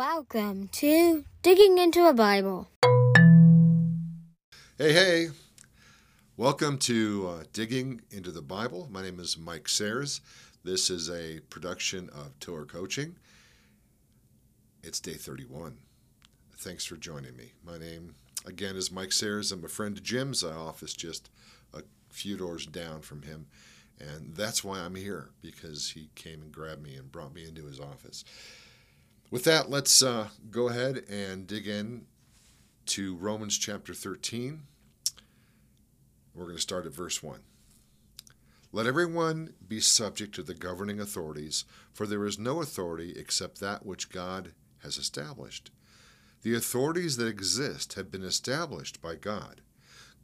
Welcome to Digging into a Bible. Hey, hey. Welcome to uh, Digging into the Bible. My name is Mike Sayers. This is a production of Tiller Coaching. It's day 31. Thanks for joining me. My name, again, is Mike Sayers. I'm a friend of Jim's I office, just a few doors down from him. And that's why I'm here, because he came and grabbed me and brought me into his office. With that, let's uh, go ahead and dig in to Romans chapter 13. We're going to start at verse 1. Let everyone be subject to the governing authorities, for there is no authority except that which God has established. The authorities that exist have been established by God.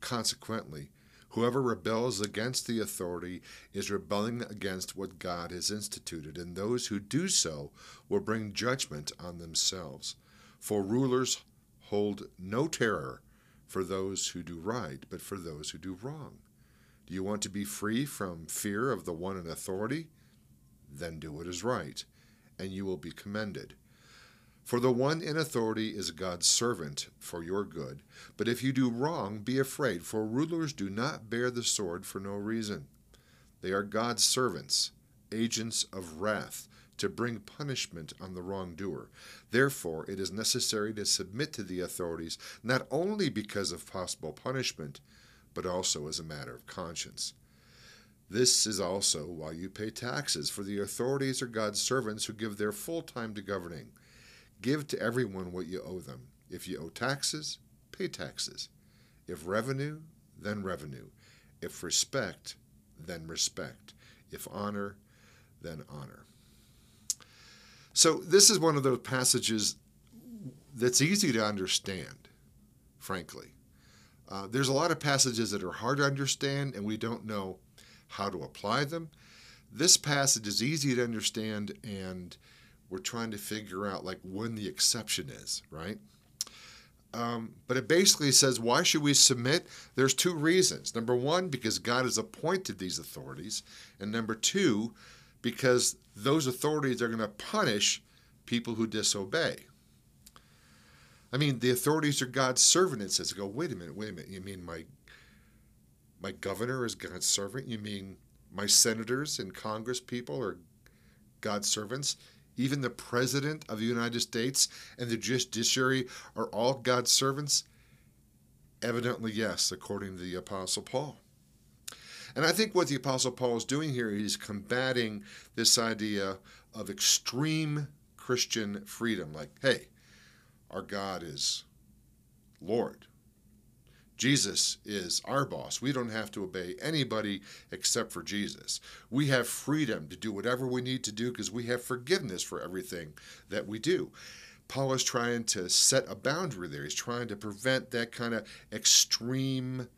Consequently, Whoever rebels against the authority is rebelling against what God has instituted, and those who do so will bring judgment on themselves. For rulers hold no terror for those who do right, but for those who do wrong. Do you want to be free from fear of the one in authority? Then do what is right, and you will be commended. For the one in authority is God's servant for your good. But if you do wrong, be afraid, for rulers do not bear the sword for no reason. They are God's servants, agents of wrath, to bring punishment on the wrongdoer. Therefore, it is necessary to submit to the authorities, not only because of possible punishment, but also as a matter of conscience. This is also why you pay taxes, for the authorities are God's servants who give their full time to governing. Give to everyone what you owe them. If you owe taxes, pay taxes. If revenue, then revenue. If respect, then respect. If honor, then honor. So, this is one of those passages that's easy to understand, frankly. Uh, there's a lot of passages that are hard to understand, and we don't know how to apply them. This passage is easy to understand and we're trying to figure out like when the exception is, right? Um, but it basically says, why should we submit? There's two reasons. Number one, because God has appointed these authorities. And number two, because those authorities are going to punish people who disobey. I mean, the authorities are God's servant. It says, go, wait a minute, wait a minute. You mean my my governor is God's servant? You mean my senators and Congress people are God's servants? Even the President of the United States and the judiciary are all God's servants? Evidently, yes, according to the Apostle Paul. And I think what the Apostle Paul is doing here is combating this idea of extreme Christian freedom. Like, hey, our God is Lord. Jesus is our boss. We don't have to obey anybody except for Jesus. We have freedom to do whatever we need to do because we have forgiveness for everything that we do. Paul is trying to set a boundary there. He's trying to prevent that kind of extreme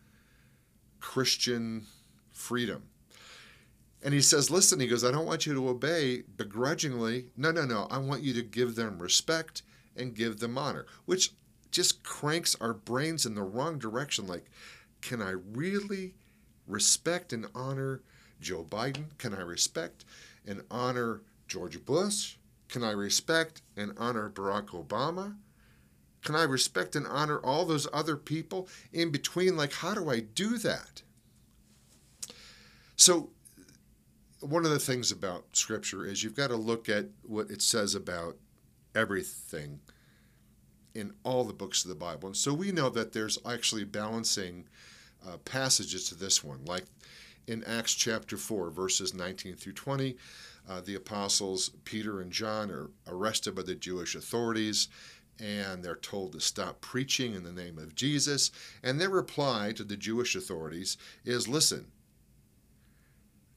Christian freedom. And he says, Listen, he goes, I don't want you to obey begrudgingly. No, no, no. I want you to give them respect and give them honor, which just cranks our brains in the wrong direction. Like, can I really respect and honor Joe Biden? Can I respect and honor George Bush? Can I respect and honor Barack Obama? Can I respect and honor all those other people in between? Like, how do I do that? So, one of the things about Scripture is you've got to look at what it says about everything in all the books of the Bible. And so we know that there's actually balancing uh, passages to this one, like in Acts chapter 4, verses 19 through 20. Uh, the apostles Peter and John are arrested by the Jewish authorities and they're told to stop preaching in the name of Jesus. And their reply to the Jewish authorities is listen,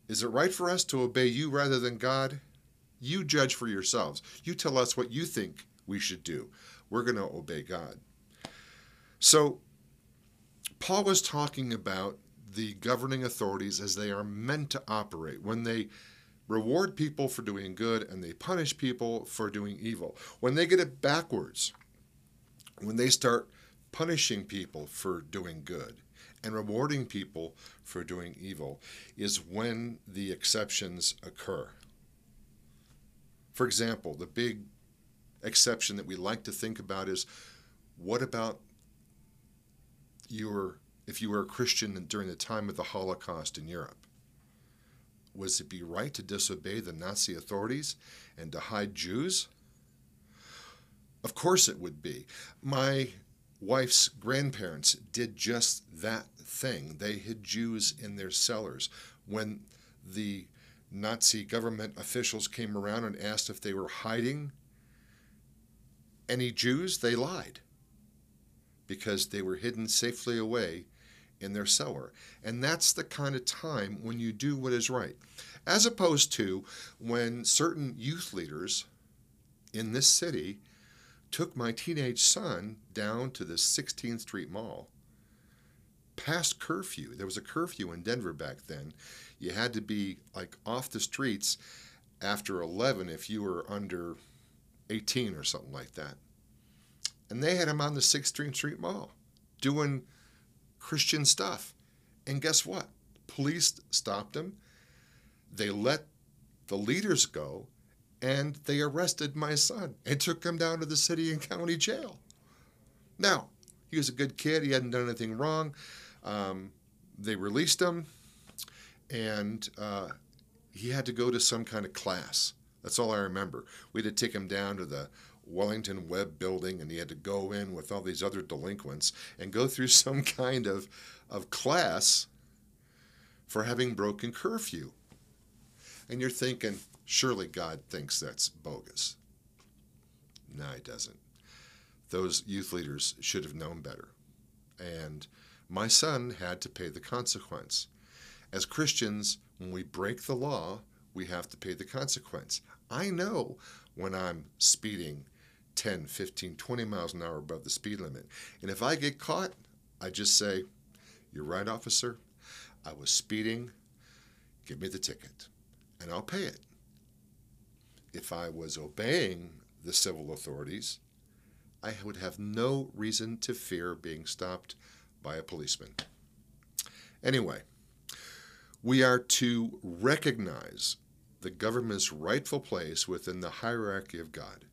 is it right for us to obey you rather than God? You judge for yourselves. You tell us what you think we should do. We're going to obey God. So, Paul was talking about the governing authorities as they are meant to operate when they reward people for doing good and they punish people for doing evil. When they get it backwards, when they start punishing people for doing good and rewarding people for doing evil, is when the exceptions occur. For example, the big exception that we like to think about is what about your if you were a Christian during the time of the Holocaust in Europe? Was it be right to disobey the Nazi authorities and to hide Jews? Of course it would be. My wife's grandparents did just that thing. They hid Jews in their cellars. When the Nazi government officials came around and asked if they were hiding any Jews, they lied because they were hidden safely away in their cellar. And that's the kind of time when you do what is right. As opposed to when certain youth leaders in this city took my teenage son down to the 16th Street Mall past curfew. There was a curfew in Denver back then. You had to be like off the streets after 11 if you were under 18 or something like that. And they had him on the 16th Street Mall doing Christian stuff. And guess what? Police stopped him. They let the leaders go and they arrested my son and took him down to the city and county jail. Now, he was a good kid. He hadn't done anything wrong. Um, they released him, and uh, he had to go to some kind of class. That's all I remember. We had to take him down to the Wellington Webb building, and he had to go in with all these other delinquents and go through some kind of, of class for having broken curfew. And you're thinking, surely God thinks that's bogus. No, he doesn't. Those youth leaders should have known better. And my son had to pay the consequence. As Christians, when we break the law, we have to pay the consequence. I know when I'm speeding 10, 15, 20 miles an hour above the speed limit. And if I get caught, I just say, You're right, officer. I was speeding. Give me the ticket, and I'll pay it. If I was obeying the civil authorities, I would have no reason to fear being stopped by a policeman. Anyway, we are to recognize the government's rightful place within the hierarchy of God.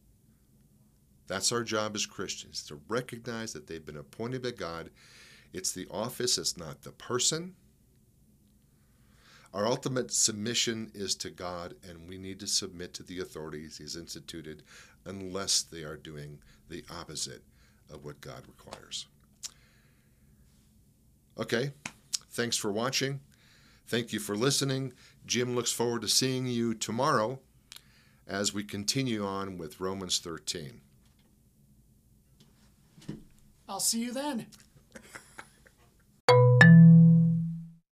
That's our job as Christians, to recognize that they've been appointed by God. It's the office, it's not the person. Our ultimate submission is to God, and we need to submit to the authorities He's instituted unless they are doing the opposite of what God requires. Okay, thanks for watching. Thank you for listening. Jim looks forward to seeing you tomorrow as we continue on with Romans 13. I'll see you then.